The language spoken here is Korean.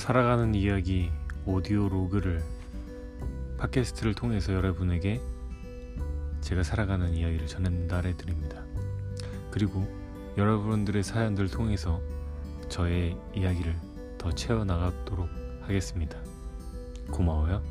살아가는 이야기 오디오 로그를 팟캐스트를 통해서 여러분에게 제가 살아가는 이야기를 전달해 드립니다. 그리고 여러분들의 사연들을 통해서 저의 이야기를 더 채워나가도록 하겠습니다. 고마워요.